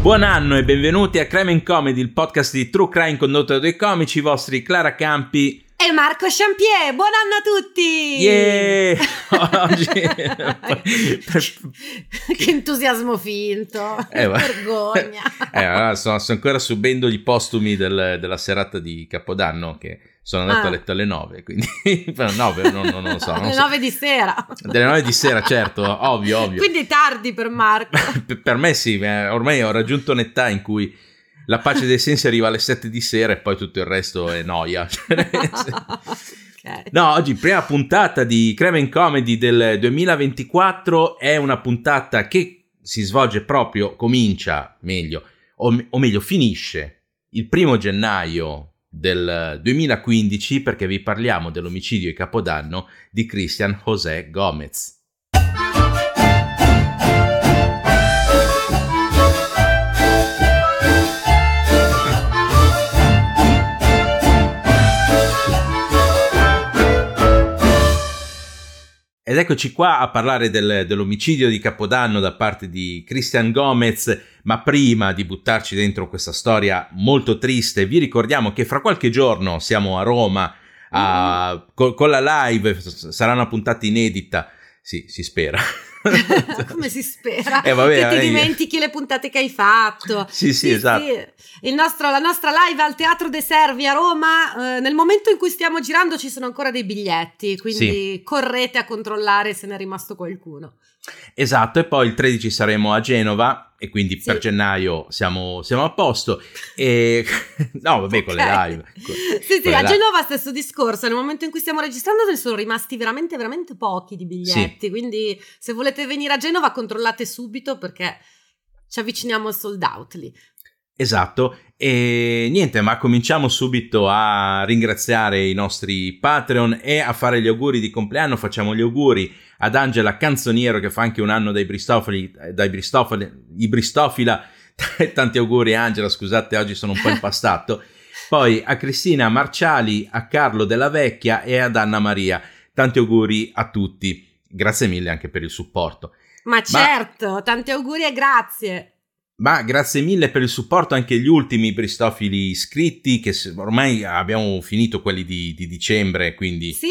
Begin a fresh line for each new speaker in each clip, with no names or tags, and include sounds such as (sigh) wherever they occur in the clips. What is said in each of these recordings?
Buon anno e benvenuti a Crime Comedy, il podcast di True Crime condotto da due comici, i vostri Clara Campi
e Marco Champier. Buon anno a tutti!
Yeah! (laughs) Oggi... (laughs)
che entusiasmo finto, eh, vergogna. (laughs)
eh, allora, sto, sto, ancora subendo gli postumi del, della serata di Capodanno che sono andato ah. a letto alle 9, quindi 9, non, non, non lo so.
Alle
so.
9 di sera.
Delle 9 di sera, certo, ovvio, ovvio.
Quindi tardi per Marco.
per me sì, eh, ormai ho raggiunto un'età in cui la pace dei sensi arriva alle 7 di sera e poi tutto il resto è noia. (laughs) okay. No, oggi prima puntata di Cremen Comedy del 2024 è una puntata che si svolge proprio, comincia meglio, o, o meglio finisce il primo gennaio del 2015 perché vi parliamo dell'omicidio di Capodanno di Christian José Gomez. Ed eccoci qua a parlare del, dell'omicidio di Capodanno da parte di Christian Gomez, ma prima di buttarci dentro questa storia molto triste, vi ricordiamo che fra qualche giorno siamo a Roma a, con, con la live, sarà una puntata inedita, sì, si spera. (laughs)
Come si spera? Eh, vabbè, che ti dimentichi le puntate che hai fatto. (laughs)
Sì, sì, sì esatto.
Sì. Nostro, la nostra live al Teatro De Servi a Roma, eh, nel momento in cui stiamo girando ci sono ancora dei biglietti, quindi sì. correte a controllare se ne è rimasto qualcuno.
Esatto, e poi il 13 saremo a Genova e quindi sì. per gennaio siamo, siamo, a posto. E (laughs) no, vabbè, okay. con le live. Con,
sì, sì, a Genova stesso discorso. Nel momento in cui stiamo registrando ne sono rimasti veramente, veramente pochi di biglietti. Sì. Quindi se volete venire a Genova controllate subito perché ci avviciniamo al sold out lì.
Esatto, e niente, ma cominciamo subito a ringraziare i nostri Patreon e a fare gli auguri di compleanno. Facciamo gli auguri ad Angela Canzoniero che fa anche un anno dai Bristofili, dai Bristofili, i Bristofila. (laughs) Tanti auguri Angela, scusate, oggi sono un po' impastato. (laughs) Poi a Cristina Marciali, a Carlo Della Vecchia e ad Anna Maria. Tanti auguri a tutti. Grazie mille anche per il supporto.
Ma certo, ma... tanti auguri e grazie.
Ma grazie mille per il supporto anche agli ultimi Bristofili iscritti, che ormai abbiamo finito quelli di, di dicembre, quindi...
Sì,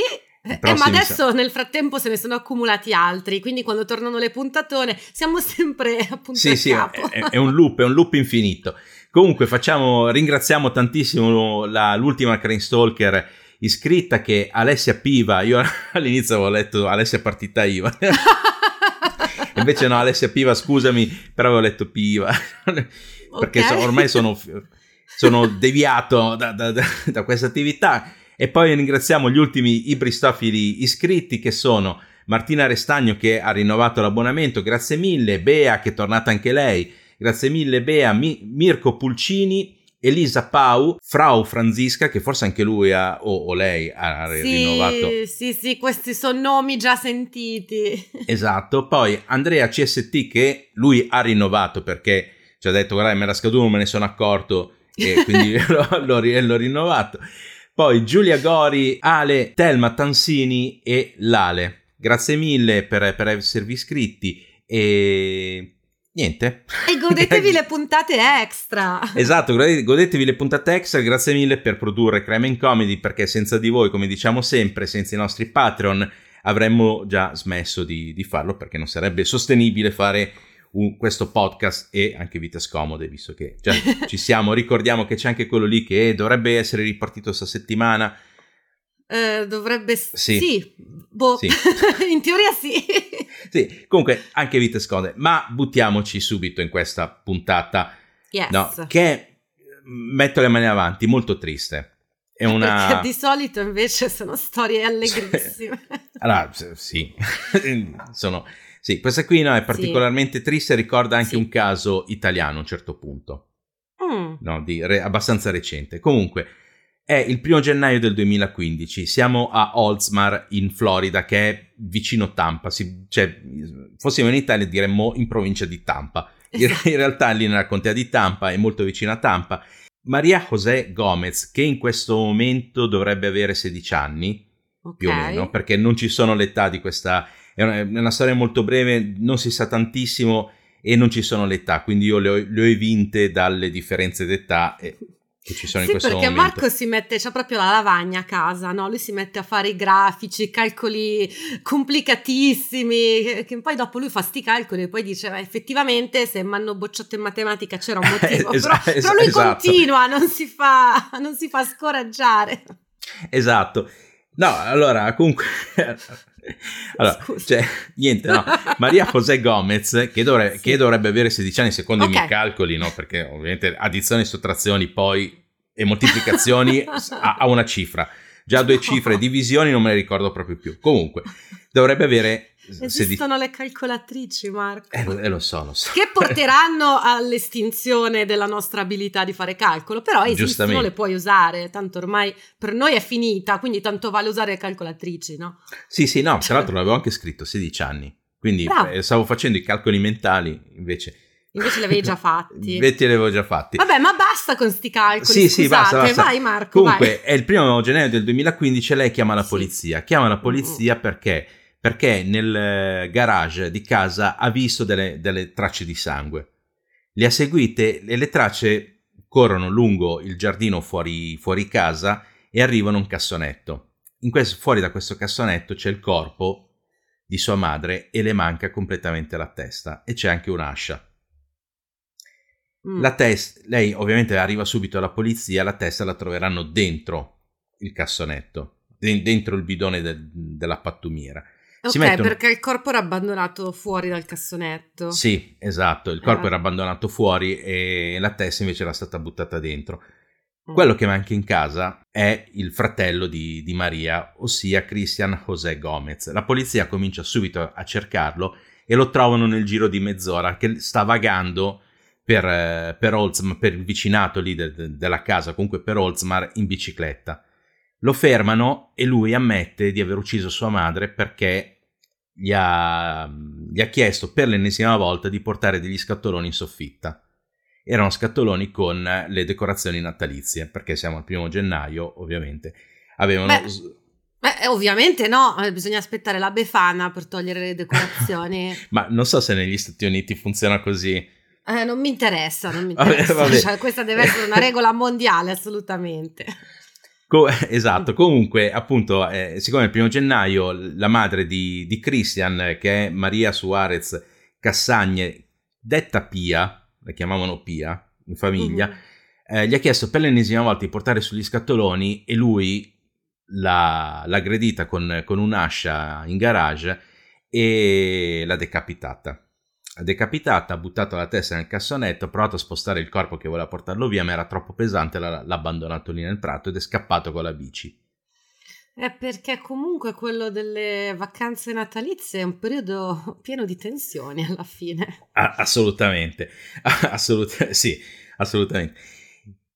eh, ma adesso sa- nel frattempo se ne sono accumulati altri, quindi quando tornano le puntatone siamo (laughs) sempre appunto
Sì, sì, è, è, un loop, è un loop infinito. Comunque facciamo, ringraziamo tantissimo la, l'ultima Crane Stalker iscritta che Alessia Piva, io (laughs) all'inizio avevo letto Alessia Partita IVA. (laughs) Invece no, Alessia Piva, scusami, però avevo letto Piva. Perché okay. so, ormai sono, sono deviato da, da, da, da questa attività. E poi ringraziamo gli ultimi ibristofili iscritti che sono Martina Restagno che ha rinnovato l'abbonamento, grazie mille, Bea che è tornata anche lei, grazie mille Bea, Mi- Mirko Pulcini, Elisa Pau, Frau Franzisca, che forse anche lui ha, o, o lei ha
sì,
rinnovato.
Sì, sì, questi sono nomi già sentiti. (laughs)
Esatto, poi Andrea CST che lui ha rinnovato perché ci ha detto guarda me era scaduto, non me ne sono accorto e quindi (laughs) (laughs) l'ho, l'ho, l'ho rinnovato. Poi Giulia Gori, Ale, Telma Tansini e Lale. Grazie mille per, per esservi iscritti e niente.
E godetevi (laughs) le puntate extra.
Esatto, godetevi le puntate extra. Grazie mille per produrre Crime Comedy perché senza di voi, come diciamo sempre, senza i nostri Patreon, avremmo già smesso di, di farlo perché non sarebbe sostenibile fare un, questo podcast e anche Vite Scomode, visto che già ci siamo. Ricordiamo che c'è anche quello lì che dovrebbe essere ripartito questa settimana
eh, dovrebbe sì, sì. Boh. sì. (laughs) in teoria sì.
sì, comunque anche vite scode, ma buttiamoci subito in questa puntata.
Yes.
No, che metto le mani avanti, molto triste. È una... (laughs)
Di solito invece sono storie (laughs) allegrissime.
allora, sì, sono... Sì, questa qui no, è particolarmente sì. triste, ricorda anche sì. un caso italiano a un certo punto. mm. no, re, abbastanza recente. Comunque, è il primo gennaio del 2015, siamo a Oldsmar in Florida, che è vicino Tampa, si, cioè, fossimo in Italia diremmo in provincia di Tampa. Esatto. (laughs) In realtà lì nella contea di Tampa, è molto vicino a Tampa. Maria José Gomez, che in questo momento dovrebbe avere 16 anni, okay. più o meno, perché non ci sono l'età di questa... È una, è una storia molto breve, non si sa tantissimo e non ci sono l'età, quindi io le ho, le ho evinte dalle differenze d'età e che ci sono
sì,
in questo
perché
momento.
Marco si mette, c'ha proprio la lavagna a casa, no? Lui si mette a fare i grafici, calcoli complicatissimi, che poi dopo lui fa sti calcoli e poi dice, beh, effettivamente se mi hanno bocciato in matematica c'era un (laughs) motivo, esatto, però, però, lui esatto. continua, non si, fa, non si fa scoraggiare.
Esatto. No, allora, comunque... (laughs) Allora, cioè, niente, no. Maria José Gomez, che, dovre- sì. che, dovrebbe avere 16 anni secondo okay. i miei calcoli, no? Perché ovviamente addizioni, sottrazioni, poi e moltiplicazioni (laughs) ha, una cifra. Già due cifre, divisioni non me le ricordo proprio più. Comunque, dovrebbe avere
Esistono di... le calcolatrici, Marco.
Eh, eh, lo so, lo so.
Che porteranno (laughs) all'estinzione della nostra abilità di fare calcolo, però esistono, le puoi usare, tanto ormai per noi è finita, quindi tanto vale usare le calcolatrici, no?
Sì, sì, no, tra l'altro (laughs) l'avevo anche scritto, 16 anni, quindi eh, stavo facendo i calcoli mentali, invece...
Invece li avevi già (laughs) fatti.
Invece li avevo già fatti.
Vabbè, ma basta con sti calcoli.
Sì,
scusate.
sì, basta, basta.
Vai, Marco.
Comunque,
vai.
è il primo gennaio del 2015 e lei chiama la polizia. Chiama la polizia mm. perché perché nel eh, garage di casa ha visto delle, delle tracce di sangue. Le ha seguite e le tracce corrono lungo il giardino fuori, fuori casa e arrivano a un cassonetto. Questo, fuori da questo cassonetto c'è il corpo di sua madre e le manca completamente la testa e c'è anche un'ascia. Mm. La testa, lei ovviamente arriva subito alla polizia, la testa la troveranno dentro il cassonetto, dentro il bidone de, della pattumiera.
Ok, mettono... perché il corpo era abbandonato fuori dal cassonetto.
Sì, esatto, il corpo eh. era abbandonato fuori e la testa invece era stata buttata dentro. Mm. Quello che manca in casa è il fratello di, di Maria, ossia Christian José Gomez. La polizia comincia subito a cercarlo e lo trovano nel giro di mezz'ora che sta vagando per, eh, per, Oldsmar, per il vicinato lì de, de, della casa, comunque per Oldsmar in bicicletta. Lo fermano e lui ammette di aver ucciso sua madre perché gli ha, gli ha chiesto per l'ennesima volta di portare degli scatoloni in soffitta. Erano scatoloni con le decorazioni natalizie, perché siamo al primo gennaio, ovviamente. Avevano...
Beh. Beh, ovviamente no, eh, bisogna aspettare la Befana per togliere le decorazioni. (laughs)
Ma non so se negli Stati Uniti funziona così.
Eh, non mi interessa, non mi interessa. Vabbè, vabbè. Cioè, questa deve essere una regola mondiale, assolutamente.
Co- (laughs) esatto, comunque appunto eh, siccome il primo gennaio la madre di, di Christian che è Maria Suarez Cassagne, detta Pia, la chiamavano Pia in famiglia, mm-hmm. eh, gli ha chiesto per l'ennesima volta di portare sugli scatoloni e lui l'ha, l'ha aggredita con, con un'ascia in garage e l'ha decapitata decapitata, ha buttato la testa nel cassonetto, ha provato a spostare il corpo che voleva portarlo via, ma era troppo pesante, l'ha, l'ha abbandonato lì nel prato ed è scappato con la bici.
È perché comunque quello delle vacanze natalizie è un periodo (laughs) pieno di tensioni alla fine.
Ah, assolutamente, Assolut- sì, assolutamente.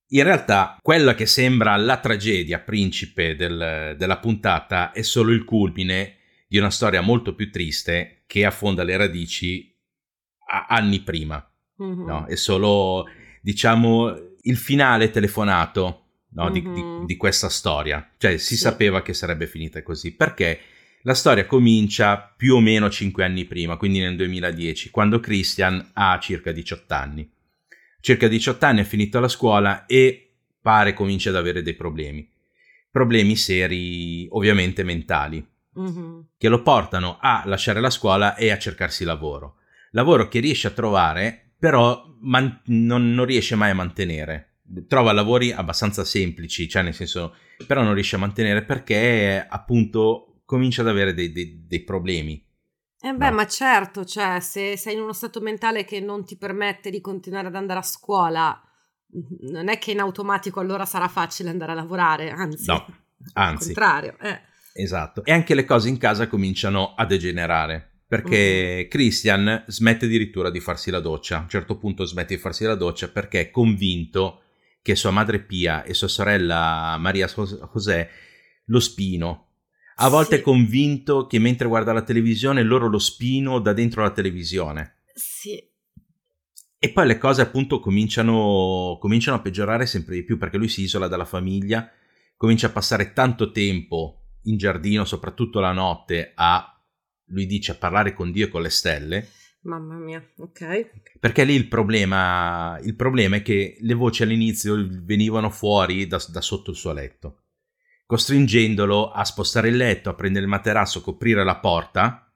In realtà, quella che sembra la tragedia principe del, della puntata è solo il culmine di una storia molto più triste che affonda le radici anni prima. Mm-hmm. No? È solo, diciamo, il finale telefonato no? mm-hmm. di, di, mm-hmm. di, questa storia. Cioè, si sì. sapeva che sarebbe finita così. Perché la storia comincia più o meno cinque anni prima, quindi nel 2010, quando Christian ha circa 18 anni. Circa 18 anni, ha finito la scuola e pare comincia ad avere dei problemi. Problemi seri, ovviamente mentali, mm-hmm. che lo portano a lasciare la scuola e a cercarsi lavoro lavoro che riesce a trovare, però man- non, non riesce mai a mantenere. Trova lavori abbastanza semplici, cioè nel senso, però non riesce a mantenere perché appunto comincia ad avere dei, dei, dei problemi.
Eh beh, no. ma certo, cioè, se sei in uno stato mentale che non ti permette di continuare ad andare a scuola, non è che in automatico allora sarà facile andare a lavorare, anzi,
no, anzi.
al contrario. Eh.
Esatto. E anche le cose in casa cominciano a degenerare perché mm. Christian smette addirittura di farsi la doccia. A un certo punto smette di farsi la doccia perché è convinto che sua madre Pia e sua sorella Maria José lo spino. A volte sì. è convinto che mentre guarda la televisione loro lo spino da dentro la televisione.
Sì.
E poi le cose appunto cominciano, cominciano a peggiorare sempre di più perché lui si isola dalla famiglia, comincia a passare tanto tempo in giardino, soprattutto la notte, a, lui dice, a parlare con Dio e con le stelle.
Mamma mia, ok.
Perché lì il problema, il problema è che le voci all'inizio venivano fuori da, da sotto il suo letto, costringendolo a spostare il letto, a prendere il materasso, coprire la porta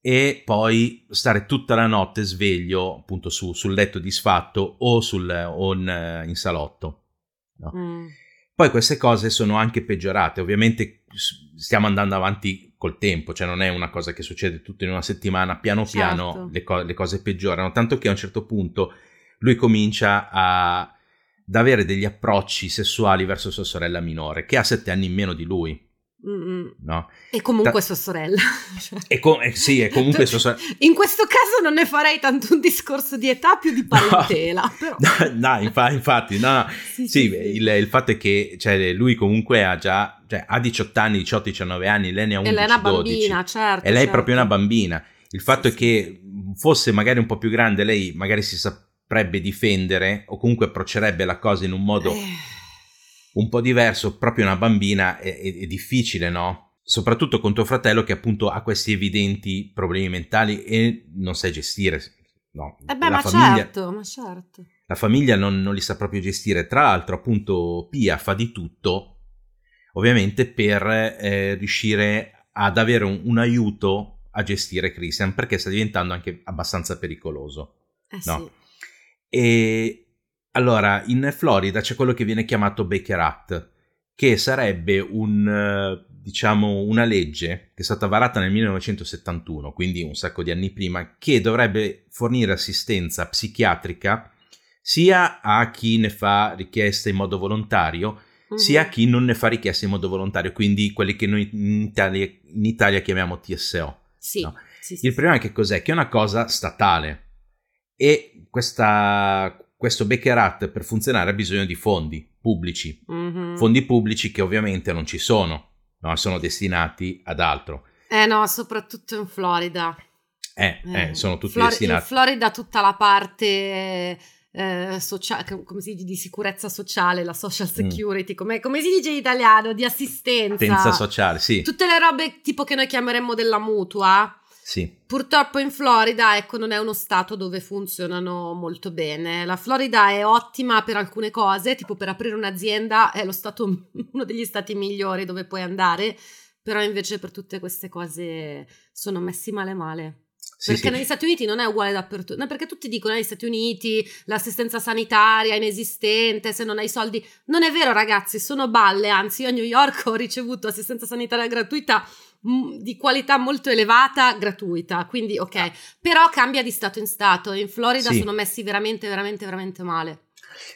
e poi stare tutta la notte sveglio appunto su, sul letto disfatto o, sul, o in, in, salotto. No? Mm. Poi queste cose sono anche peggiorate, ovviamente stiamo andando avanti col tempo, cioè non è una cosa che succede tutto in una settimana, piano certo. piano le, co- le, cose peggiorano, tanto che a un certo punto lui comincia a, ad avere degli approcci sessuali verso sua sorella minore, che ha sette anni in meno di lui. No?
E comunque Ta- sua sorella. (laughs)
e com- eh, sì, è comunque sua sorella.
In questo caso non ne farei tanto un discorso di età, più di parentela. (laughs) No,
no, infa- infatti, no, sì, sì, sì, il, il, fatto è che cioè, lui comunque ha già, cioè, ha 18 anni, 18-19 anni, lei ne ha 11, E lei è una 12,
bambina, certo.
E lei
certo.
è proprio una bambina. Il fatto è che fosse magari un po' più grande, lei magari si saprebbe difendere o comunque approccerebbe la cosa in un modo... Eh un po' diverso, proprio una bambina è, è, è difficile, no? Soprattutto con tuo fratello che appunto ha questi evidenti problemi mentali e non sai gestire. No,
eh beh, ma famiglia, certo, ma certo.
La famiglia non, non li sa proprio gestire. Tra l'altro, appunto, Pia fa di tutto, ovviamente, per eh, riuscire ad avere un, un, aiuto a gestire Christian, perché sta diventando anche abbastanza pericoloso.
Eh
no?
sì.
E allora, in Florida c'è quello che viene chiamato Baker Act, che sarebbe un, eh, diciamo, una legge che è stata varata nel 1971, quindi un sacco di anni prima, che dovrebbe fornire assistenza psichiatrica sia a chi ne fa richiesta in modo volontario, uh-huh. sia a chi non ne fa richiesta in modo volontario, quindi quelli che noi in Italia, in Italia chiamiamo TSO.
Sì,
no?
sì, sì,
Il problema è che cos'è? Che è una cosa statale e questa, questo Beckerat per funzionare ha bisogno di fondi pubblici,
mm-hmm.
fondi pubblici che ovviamente non ci sono, no? sono destinati ad altro.
Eh no, soprattutto in Florida.
Eh, eh, eh sono tutti Flor- destinati.
In Florida tutta la parte eh, sociale, come si dice, di sicurezza sociale, la social mm. security, mm. come, come, si dice in italiano, di assistenza.
Assistenza sociale, sì.
Tutte le robe tipo che noi chiameremmo della mutua
sì.
Purtroppo in Florida, ecco, non è uno stato dove funzionano molto bene. La Florida è ottima per alcune cose, tipo per aprire un'azienda, è stato, (laughs) uno degli stati migliori dove puoi andare, però invece per tutte queste cose sono messi male male. Sì, perché sì. negli Stati Uniti non è uguale dappertutto, no, perché tutti dicono negli Stati Uniti l'assistenza sanitaria è inesistente, se non hai soldi. Non è vero ragazzi, sono balle, anzi io a New York ho ricevuto assistenza sanitaria gratuita di qualità molto elevata gratuita, quindi ok, ah. però cambia di stato in stato. In Florida sì. sono messi veramente, veramente, veramente male.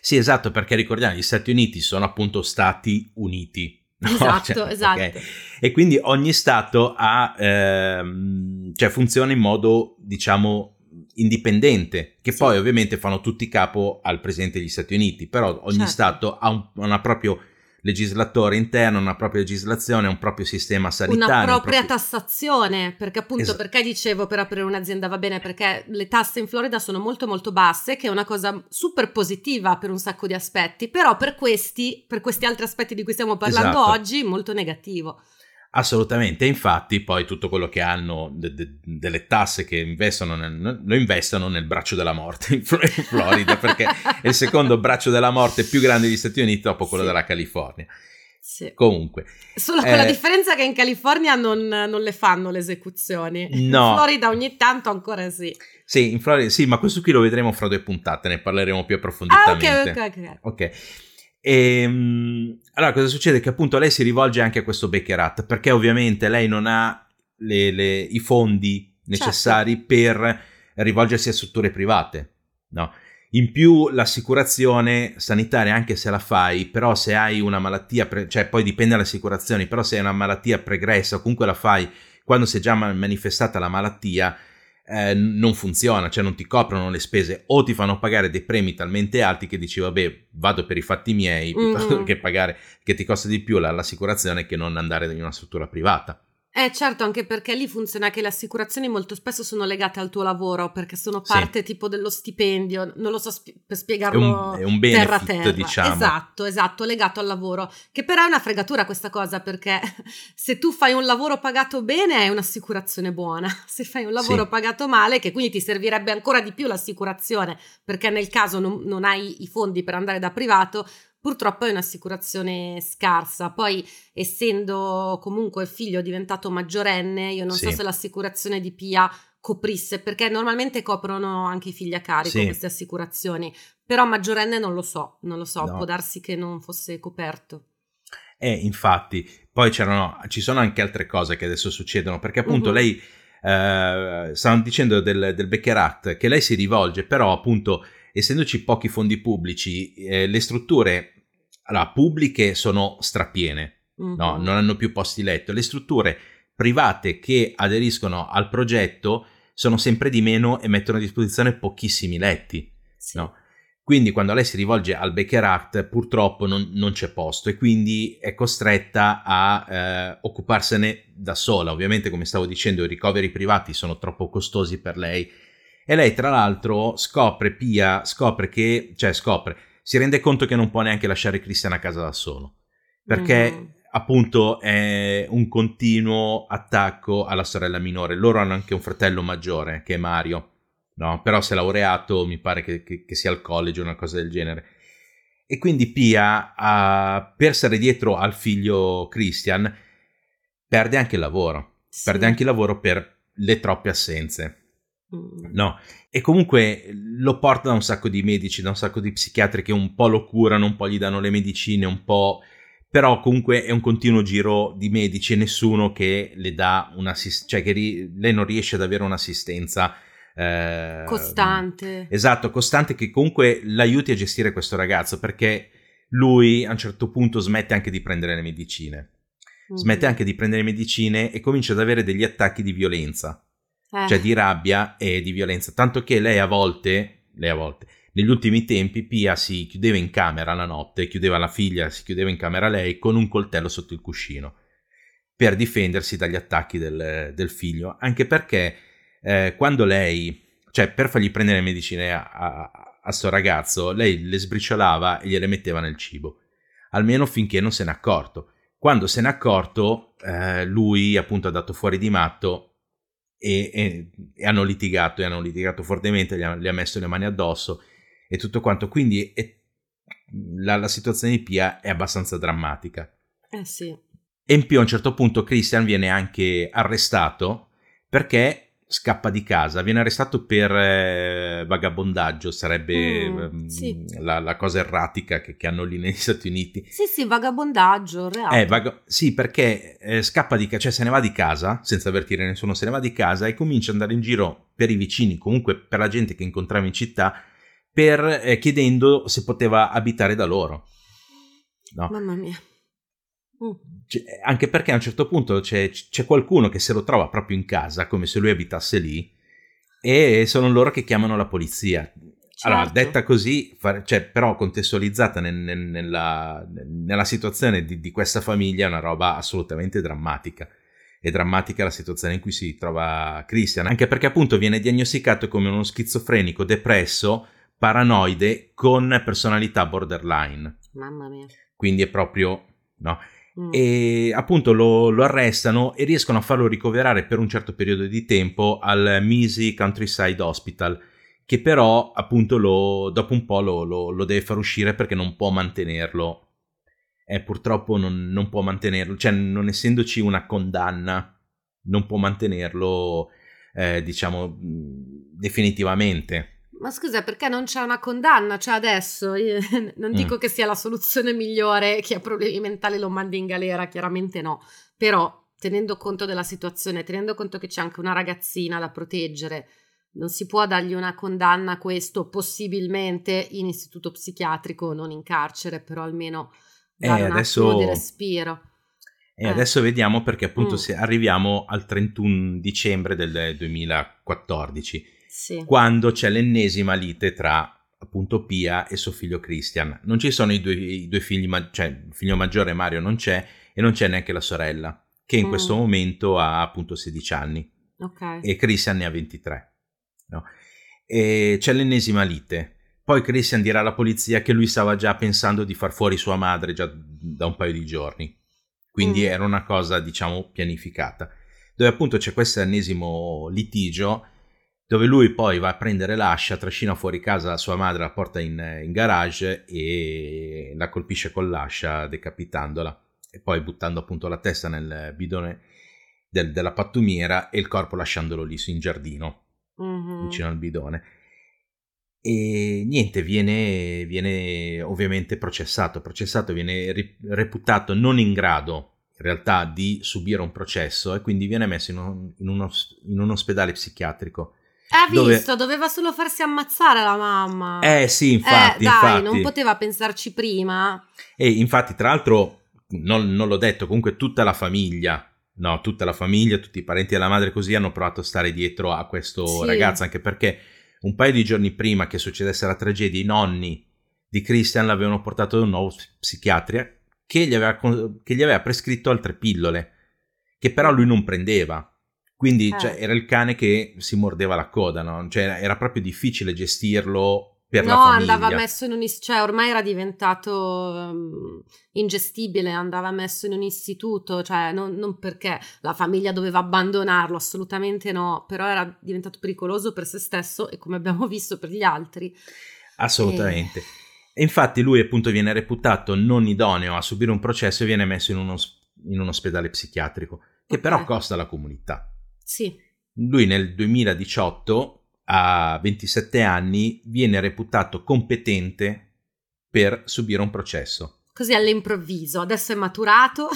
Sì, esatto, perché ricordiamo, gli Stati Uniti sono appunto Stati Uniti. (laughs)
No? Esatto, cioè, esatto. Okay.
E quindi ogni Stato ha, ehm, cioè funziona in modo, diciamo, indipendente, che sì. poi ovviamente fanno tutti capo al Presidente degli Stati Uniti, però ogni certo. Stato ha un, una propria legislatore interno, una propria legislazione, un proprio sistema sanitario.
Una propria proprio... tassazione, perché appunto esatto. perché dicevo per aprire un'azienda va bene, perché le tasse in Florida sono molto molto basse, che è una cosa super positiva per un sacco di aspetti, però per questi, per questi altri aspetti di cui stiamo parlando esatto. oggi, molto negativo.
Assolutamente, infatti poi tutto quello che hanno de- de- delle tasse che investono nel, lo investono nel braccio della morte in, Florida perché è il secondo braccio della morte più grande degli Stati Uniti dopo quello sì. della California.
Sì.
Comunque.
Solo con eh, la differenza che in California non, non, le fanno le esecuzioni.
No.
In Florida ogni tanto ancora sì.
Sì, in Florida sì, ma questo qui lo vedremo fra due puntate, ne parleremo più approfonditamente.
Ah, ok, ok, ok.
Ok. E, ehm, allora, cosa succede? Che appunto lei si rivolge anche a questo Beckerat perché ovviamente lei non ha le, le, i fondi necessari certo. per rivolgersi a strutture private, no? In più l'assicurazione sanitaria, anche se la fai, però se hai una malattia, pre- cioè poi dipende dalle assicurazioni, però se hai una malattia pregressa o comunque la fai quando si è già manifestata la malattia eh, non funziona, cioè non ti coprono le spese o ti fanno pagare dei premi talmente alti che dici vabbè vado per i fatti miei piuttosto mm-hmm. che pagare che ti costa di più l'assicurazione che non andare in una struttura privata.
Eh certo, anche perché lì funziona che le assicurazioni molto spesso sono legate al tuo lavoro, perché sono parte sì. tipo dello stipendio, non lo so sp- per spiegarlo
è un, è un benefit, terra terra. diciamo.
Esatto, esatto, legato al lavoro, che però è una fregatura questa cosa, perché (laughs) se tu fai un lavoro pagato bene è un'assicurazione buona, (laughs) se fai un lavoro sì. pagato male, che quindi ti servirebbe ancora di più l'assicurazione, perché nel caso non, non hai i fondi per andare da privato, Purtroppo è un'assicurazione scarsa. Poi, essendo comunque il figlio diventato maggiorenne, io non sì. so se l'assicurazione di PIA coprisse, perché normalmente coprono anche i figli a carico sì. queste assicurazioni, però maggiorenne non lo so, non lo so, no. può darsi che non fosse coperto.
Eh, infatti, poi c'erano, ci sono anche altre cose che adesso succedono, perché appunto uh-huh. lei, eh, stavano dicendo del, del Becker Act, che lei si rivolge, però appunto essendoci pochi fondi pubblici, eh, le strutture allora, pubbliche sono strapiene, mm-hmm. no? non hanno più posti letto. Le strutture private che aderiscono al progetto sono sempre di meno e mettono a disposizione pochissimi letti. Sì. No? Quindi quando lei si rivolge al Baker Act purtroppo non, non c'è posto e quindi è costretta a eh, occuparsene da sola. Ovviamente come stavo dicendo i ricoveri privati sono troppo costosi per lei e lei, tra l'altro, scopre, Pia, scopre che, cioè scopre, si rende conto che non può neanche lasciare Christian a casa da solo. Perché mm. appunto è un continuo attacco alla sorella minore. Loro hanno anche un fratello maggiore, che è Mario. No, però si è laureato, mi pare che, che, che sia al college o una cosa del genere. E quindi Pia, uh, per stare dietro al figlio Christian, perde anche il lavoro. Sì. Perde anche il lavoro per le troppe assenze. Mm. No, e comunque lo porta da un sacco di medici, da un sacco di psichiatri che un po' lo curano, un po' gli danno le medicine, un po'... Però comunque è un continuo giro di medici e nessuno che le dà un'assistenza, cioè che ri- lei non riesce ad avere un'assistenza
eh, costante.
Esatto, costante che comunque l'aiuti a gestire questo ragazzo perché lui a un certo punto smette anche di prendere le medicine. Mm. Smette anche di prendere le medicine e comincia ad avere degli attacchi di violenza eh. cioè di rabbia e di violenza. Tanto che lei a volte, lei a volte, negli ultimi tempi Pia si chiudeva in camera la notte, chiudeva la figlia, si chiudeva in camera lei con un coltello sotto il cuscino per difendersi dagli attacchi del, del figlio. Anche perché eh, quando lei, cioè per fargli prendere le medicine a, a, a sto ragazzo, lei le sbriciolava e gliele metteva nel cibo, almeno finché non se n'è accorto. Quando se n'è accorto, eh, lui appunto ha dato fuori di matto e, e, e, hanno litigato e hanno litigato fortemente, gli ha, gli ha, messo le mani addosso e tutto quanto. Quindi è, la, la, situazione di Pia è abbastanza drammatica.
Eh sì.
E in più a un certo punto Christian viene anche arrestato perché scappa di casa, viene arrestato per eh, vagabondaggio, sarebbe mm, ehm, sì. la, la, cosa erratica che, che, hanno lì negli Stati Uniti.
Sì, sì, vagabondaggio, reale.
Eh, vaga- sì, perché eh, scappa di casa, cioè se ne va di casa, senza avvertire nessuno, se ne va di casa e comincia ad andare in giro per i vicini, comunque per la gente che incontrava in città, per, eh, chiedendo se poteva abitare da loro.
No. Mamma mia.
Mm. anche perché a un certo punto c'è, c'è, qualcuno che se lo trova proprio in casa, come se lui abitasse lì, e sono loro che chiamano la polizia. Certo. Allora, detta così, cioè, però contestualizzata nel, nel, nella, nella, situazione di, di, questa famiglia, è una roba assolutamente drammatica. È drammatica la situazione in cui si trova Christian, anche perché appunto viene diagnosticato come uno schizofrenico depresso, paranoide, con personalità borderline.
Mamma mia.
Quindi è proprio, no? Mm. E appunto lo, lo, arrestano e riescono a farlo ricoverare per un certo periodo di tempo al Misi Countryside Hospital, che però appunto lo, dopo un po' lo, lo, deve far uscire perché non può mantenerlo. Eh, purtroppo non, non può mantenerlo, cioè non essendoci una condanna, non può mantenerlo, eh, diciamo, definitivamente.
Ma scusa, perché non c'è una condanna? Cioè adesso, (laughs) non dico mm. che sia la soluzione migliore, chi ha problemi mentali lo mandi in galera, chiaramente no, però tenendo conto della situazione, tenendo conto che c'è anche una ragazzina da proteggere, non si può dargli una condanna a questo, possibilmente in istituto psichiatrico, non in carcere, però almeno dare eh, un adesso... di respiro.
E eh. adesso vediamo perché appunto mm. arriviamo al 31 dicembre del 2014,
sì.
quando c'è l'ennesima lite tra appunto Pia e suo figlio Christian. Non ci sono i due, i due figli, ma- cioè il figlio maggiore Mario non c'è e non c'è neanche la sorella, che in mm. questo momento ha appunto 16 anni
okay.
e Christian ne ha 23. No? E c'è l'ennesima lite. Poi Christian dirà alla polizia che lui stava già pensando di far fuori sua madre già da un paio di giorni. Quindi mm. era una cosa, diciamo, pianificata. Dove appunto c'è questo ennesimo litigio dove lui poi va a prendere l'ascia, trascina fuori casa sua madre, la porta in, in garage e la colpisce con l'ascia decapitandola e poi buttando appunto la testa nel bidone del, della pattumiera e il corpo lasciandolo lì in giardino, mm-hmm. vicino al bidone. E niente, viene, viene ovviamente processato, processato, viene reputato non in grado in realtà di subire un processo e quindi viene messo in, un, in, uno, in un ospedale psichiatrico
ha visto, dove... doveva solo farsi ammazzare la mamma.
Eh sì, infatti.
Eh, dai,
infatti.
non poteva pensarci prima.
E infatti, tra l'altro, non, non, l'ho detto, comunque tutta la famiglia, no, tutta la famiglia, tutti i parenti della madre così hanno provato a stare dietro a questo sì. ragazzo, anche perché un paio di giorni prima che succedesse la tragedia, i nonni di Christian l'avevano portato da un nuovo psichiatra che gli aveva, che gli aveva prescritto altre pillole, che però lui non prendeva. Quindi eh. cioè, era il cane che si mordeva la coda, no? Cioè, era proprio difficile gestirlo per no, la famiglia.
andava messo in un cioè ormai era diventato um, ingestibile, andava messo in un istituto, cioè non, non, perché la famiglia doveva abbandonarlo, assolutamente no, però era diventato pericoloso per se stesso e come abbiamo (laughs) visto per gli altri.
Assolutamente. E... e infatti lui appunto viene reputato non idoneo a subire un processo e viene messo in, uno, in un ospedale psichiatrico, che okay. però costa alla comunità.
Sì.
Lui nel 2018, a 27 anni, viene reputato competente per subire un processo.
Così all'improvviso, adesso è maturato.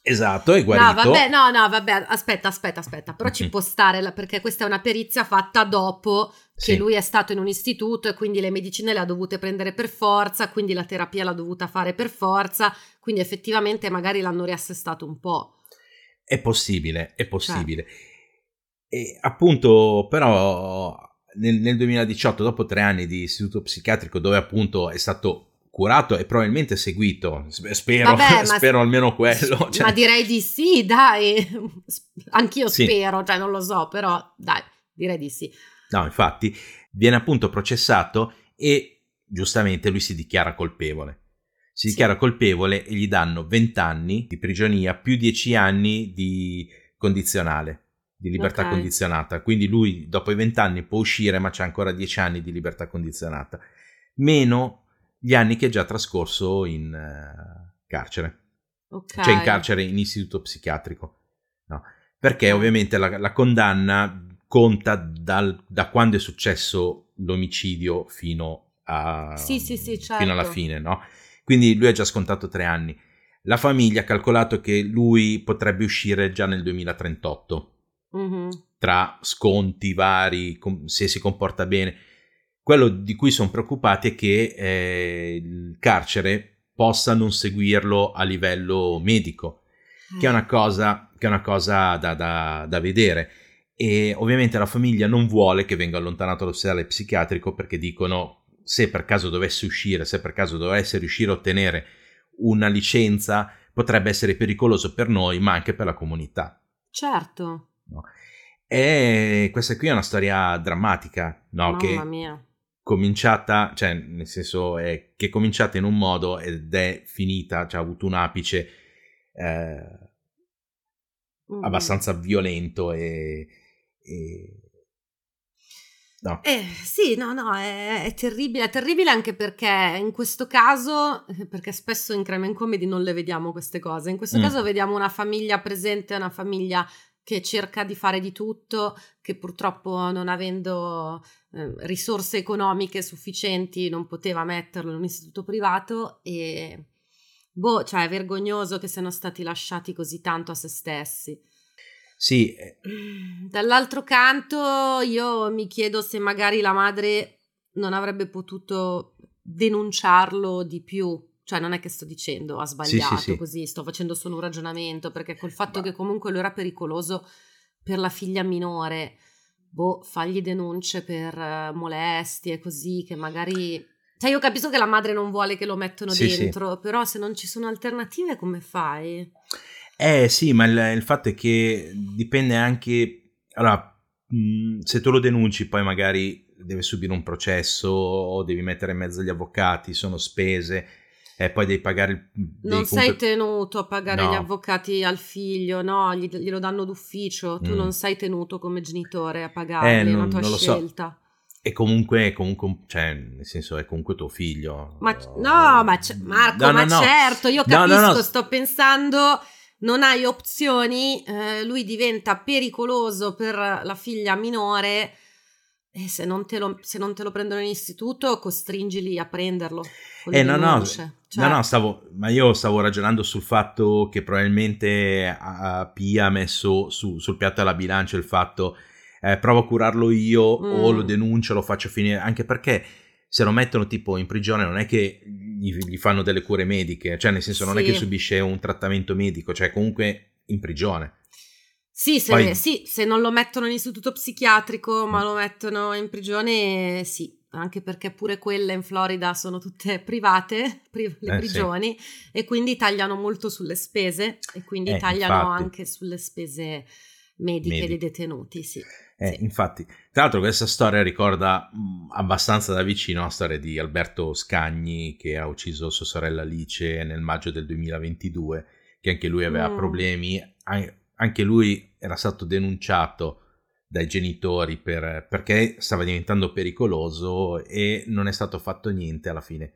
Esatto, è guarito.
No, vabbè, no, no, vabbè, aspetta, aspetta, aspetta, però ci mhm. può stare perché questa è una perizia fatta dopo che sì. lui è stato in un istituto e quindi le medicine le ha dovute prendere per forza, quindi la terapia l'ha dovuta fare per forza, quindi effettivamente magari l'hanno riassestato un po'.
È possibile, è possibile. Certo. E appunto, però, nel, nel 2018, dopo tre anni di istituto psichiatrico, dove appunto è stato curato e probabilmente seguito. Spero, Vabbè, (laughs) spero almeno quello.
Cioè. Ma direi di sì, dai. (laughs) Anch'io sì. spero, cioè non lo so, però dai, direi di sì.
No, infatti, viene appunto processato e giustamente lui si dichiara colpevole. Si sì. dichiara colpevole e gli danno 20 anni di prigionia più 10 anni di condizionale di libertà okay. condizionata. Quindi lui dopo i vent'anni può uscire, ma c'è ancora dieci anni di libertà condizionata, meno gli anni che è già trascorso in uh, carcere. Okay. Cioè in carcere in istituto psichiatrico. No. Perché ovviamente la, la condanna conta dal, da quando è successo l'omicidio fino, a,
sì, sì, sì, certo.
fino alla fine, no? Quindi lui ha già scontato tre anni. La famiglia ha calcolato che lui potrebbe uscire già nel 2038 mm-hmm. tra sconti vari, com- se si comporta bene. Quello di cui sono preoccupati è che eh, il carcere possa non seguirlo a livello medico, che è una cosa, è una cosa da, da, da vedere. E ovviamente la famiglia non vuole che venga allontanato dall'ospedale psichiatrico perché dicono se per caso dovesse uscire, se per caso dovesse riuscire a ottenere una licenza, potrebbe essere pericoloso per noi, ma anche per la comunità.
Certo.
No? E questa qui è una storia drammatica, no?
Mamma
che
mia.
cominciata, cioè nel senso è che è cominciata in un modo ed è finita, cioè ha avuto un apice eh, mm. abbastanza violento e, e...
No. Eh, sì, no, no, è, è, terribile, è terribile anche perché in questo caso, perché spesso in crime and comedy non le vediamo queste cose, in questo mm. caso vediamo una famiglia presente, una famiglia che cerca di fare di tutto, che purtroppo non avendo eh, risorse economiche sufficienti non poteva metterlo in un istituto privato e boh, cioè è vergognoso che siano stati lasciati così tanto a se stessi.
Sì. Eh. (clears throat)
Dall'altro canto io mi chiedo se magari la madre non avrebbe potuto denunciarlo di più, cioè non è che sto dicendo ha sbagliato
Sì, sì, sì.
così, sto facendo solo un ragionamento perché col fatto
Ma-
che comunque lui era pericoloso per la figlia minore, boh, fagli denunce per eh, molestie così che magari... Cioè io capisco che la madre non vuole che lo
sì.
dentro, però se non ci sono alternative come fai?
Eh sì, ma il, il fatto è che dipende anche... Allora, mh, se tu lo denunci poi magari deve subire un processo o devi mettere in mezzo gli avvocati, sono spese e poi devi pagare... devi
Non sei
comunque-
tenuto a pagare
No.
gli avvocati al figlio, no, gli- glielo danno d'ufficio, tu
Mm.
non sei tenuto come genitore a pagarli,
Eh,
è una
non-
tua
non lo so.
scelta.
E comunque, comunque, cioè, nel senso, è comunque tuo figlio.
Ma no, ma c- Marco,
No,
ma
no.
certo, io capisco, sto pensando, non hai opzioni, eh, lui diventa pericoloso per la figlia minore e se non te lo, se non te lo prendono in istituto, costringili a prenderlo.
Eh, no, no.
Cioè,
no, no, stavo, ma io stavo ragionando sul fatto che probabilmente a Pia ha messo su- sul piatto della bilancia il fatto eh, provo a curarlo io o
Mm.
lo denuncio, lo faccio finire, anche perché se lo mettono tipo in prigione non è che gli, gli fanno delle cure mediche, cioè nel senso non è
Sì.
che subisce un trattamento medico, cioè comunque in prigione.
Sì se,
Poi-
sì, se non lo mettono in istituto psichiatrico, ma
Mm.
lo mettono in prigione, sì, anche perché pure quelle in Florida sono tutte (laughs) private, pri- le
Eh,
prigioni, e quindi tagliano molto sulle spese e quindi
Eh,
tagliano
infatti.
anche sulle spese mediche
Mediche.
dei detenuti, sì.
Eh,
Sì.
Infatti, tra l'altro questa storia ricorda mh, abbastanza da vicino la storia di Alberto Scagni che ha ucciso sua sorella Alice nel maggio del 2022, che anche lui aveva
Mm.
problemi, An- anche lui era stato denunciato dai genitori per- perché stava diventando pericoloso e non è stato fatto niente, alla fine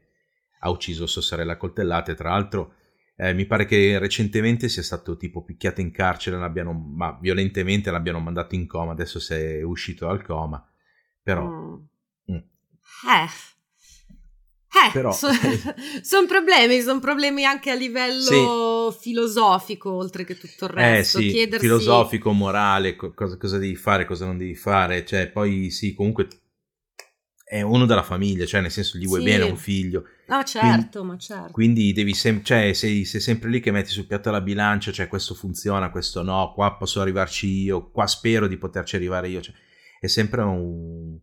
ha ucciso sua sorella a coltellate, tra l'altro eh, mi pare che recentemente sia stato tipo picchiato in carcere, l'abbiano, ma violentemente l'abbiano mandato in coma, adesso si è uscito dal coma, però...
Mm.
mm.
Eh. Eh,
Però- (laughs)
sono problemi, sono problemi anche a livello filosofico, oltre che tutto il
Eh
resto.
sì,
Chiedersi...
filosofico, morale, co- cosa, cosa devi fare, cosa non devi fare, cioè poi sì, comunque è uno della famiglia, cioè nel senso gli vuoi
Sì.
bene un figlio,
No, certo, ma certo.
quindi devi sempre, cioè sei, sei sempre lì che metti sul piatto la bilancia, cioè questo funziona, questo no, qua posso arrivarci io, qua spero di poterci arrivare io, cioè, è sempre un,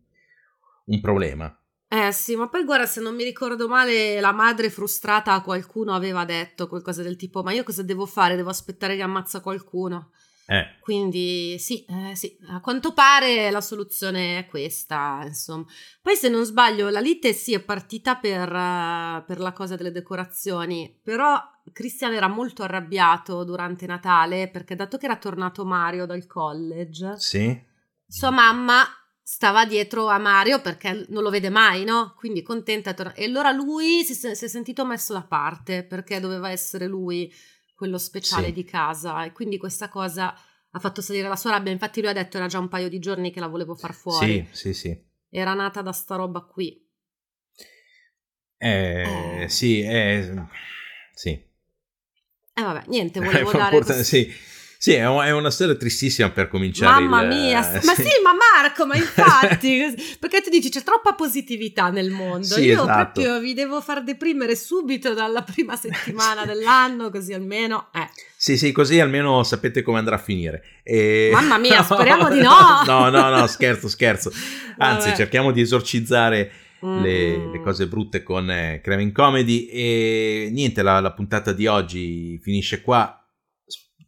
un problema.
Eh sì, ma poi guarda, se non mi ricordo male, la madre frustrata a qualcuno aveva detto qualcosa del tipo: Ma io cosa devo fare? Devo aspettare che ammazza qualcuno.
Eh,
Quindi sì, eh, sì, a quanto pare la soluzione è questa, insomma. Poi se non sbaglio, la lite sì è partita per, eh, per la cosa delle decorazioni, però Christian era molto arrabbiato durante Natale perché dato che era tornato Mario dal college,
sì,
sua mamma stava dietro a Mario perché non lo vede mai, no? Quindi contenta. è torna- E allora lui si, si è sentito messo da parte perché doveva essere lui quello speciale
Sì.
di casa e quindi questa cosa ha fatto salire la sua rabbia. Infatti lui ha detto era già un paio di giorni che la volevo far fuori.
sì, sì, sì.
Era nata da sta roba qui.
Eh,
Eh.
sì, eh, sì.
E vabbè, niente, (laughs) volevo dare...
porta-
questo-
sì. Sì, è un- è una storia tristissima per cominciare.
Mamma
il-
mia, (laughs)
eh,
ma sì, ma Marco, ma (laughs) infatti, perché tu dici c'è troppa positività nel mondo.
Sì,
Io
esatto.
proprio vi devo far deprimere subito dalla prima settimana (laughs) dell'anno, così almeno. Eh.
Sì, sì, così almeno sapete come andrà a finire. E-
Mamma mia, speriamo di no.
no, no, no, scherzo, scherzo. Anzi,
Vabbè.
cerchiamo di esorcizzare le,
Mm.
le cose brutte con eh, Craven Comedy. E niente, la, la puntata di oggi finisce qua.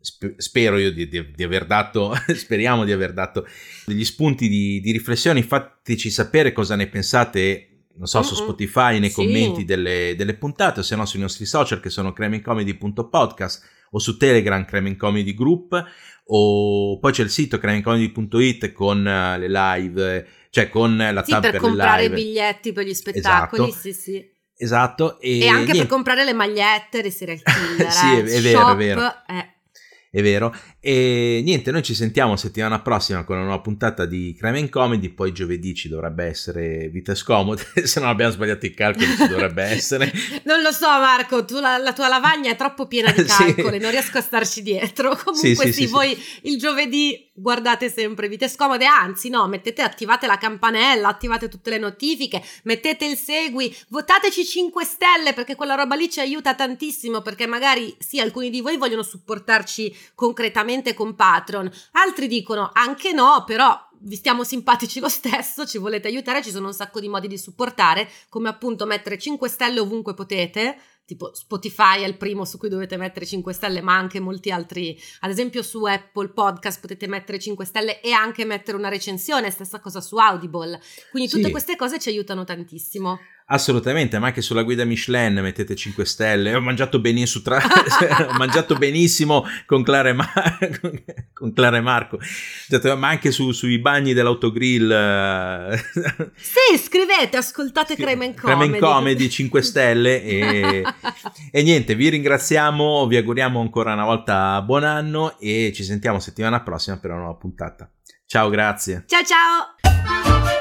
Sp- spero io di, di- di aver dato, (laughs) speriamo di aver dato degli spunti di, di riflessione. Fateci sapere cosa ne pensate, non so, su. Spotify, nei
Sì.
commenti delle, delle puntate, o se no sui nostri social che sono cremencomedy.podcast o su Telegram Comedy Group o poi c'è il sito cremencomedy.it con eh, le live, eh, cioè con la
Sì,
tab
per
per
comprare i
live.
biglietti per gli spettacoli,
Esatto.
sì, sì.
Esatto, e,
E, anche per
niente,
comprare le magliette dei serial killer. (laughs)
Sì,
eh.
è- è vero, è vero.
eh.
È vero. E niente, noi ci sentiamo settimana prossima con una nuova puntata di Crime and Comedy, poi giovedì ci dovrebbe essere Vite Scomode, (laughs) se non abbiamo sbagliato i calcoli ci dovrebbe essere. (laughs)
Non lo so, Marco, tu la, la tua lavagna è troppo piena di (laughs)
Sì.
calcoli, non riesco a starci dietro. Comunque,
Sì,
sì,
sì, sì,
voi il giovedì guardate sempre vite scomode, anzi no, mettete, attivate la campanella, attivate tutte le notifiche, mettete il segui, votateci 5 stelle perché quella roba lì ci aiuta tantissimo perché magari sì, alcuni di voi vogliono supportarci concretamente con Patreon, altri dicono anche no, però vi stiamo simpatici lo stesso, ci volete aiutare, ci sono un sacco di modi di supportare, come appunto mettere 5 stelle ovunque potete tipo Spotify è il primo su cui dovete mettere 5 stelle, ma anche molti altri, ad esempio su Apple Podcast potete mettere 5 stelle e anche mettere una recensione, stessa cosa su Audible. Quindi tutte sì. queste cose ci aiutano tantissimo.
Assolutamente, ma anche sulla guida Michelin mettete 5 stelle. Ho mangiato benissimo, tra... (laughs) ho mangiato benissimo con Clara, e Mar... (laughs) con Clara e Marco, ma anche su, sui bagni dell'autogrill. Eh.
sì, scrivete, ascoltate Creme in Comedy.
Creme in Comedy 5 stelle e... (laughs) e niente, vi ringraziamo, vi auguriamo ancora una volta buon anno e ci sentiamo settimana prossima per una nuova puntata. Ciao, grazie.
Ciao ciao.